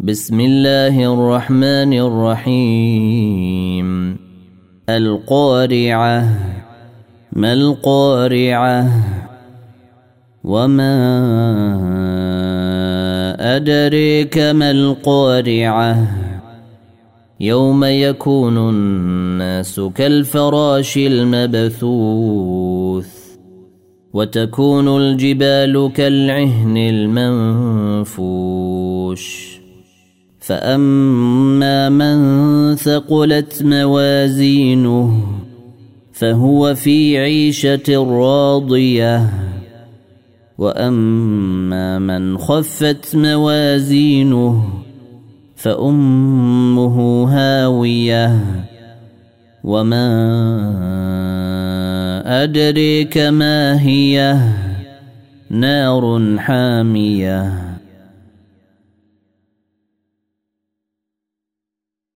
بسم الله الرحمن الرحيم. القارعة. ما القارعة؟ وما أدريك ما القارعة؟ يوم يكون الناس كالفراش المبثوث وتكون الجبال كالعهن المنفوش. فاما من ثقلت موازينه فهو في عيشه راضيه واما من خفت موازينه فامه هاويه وما ادريك ما هي نار حاميه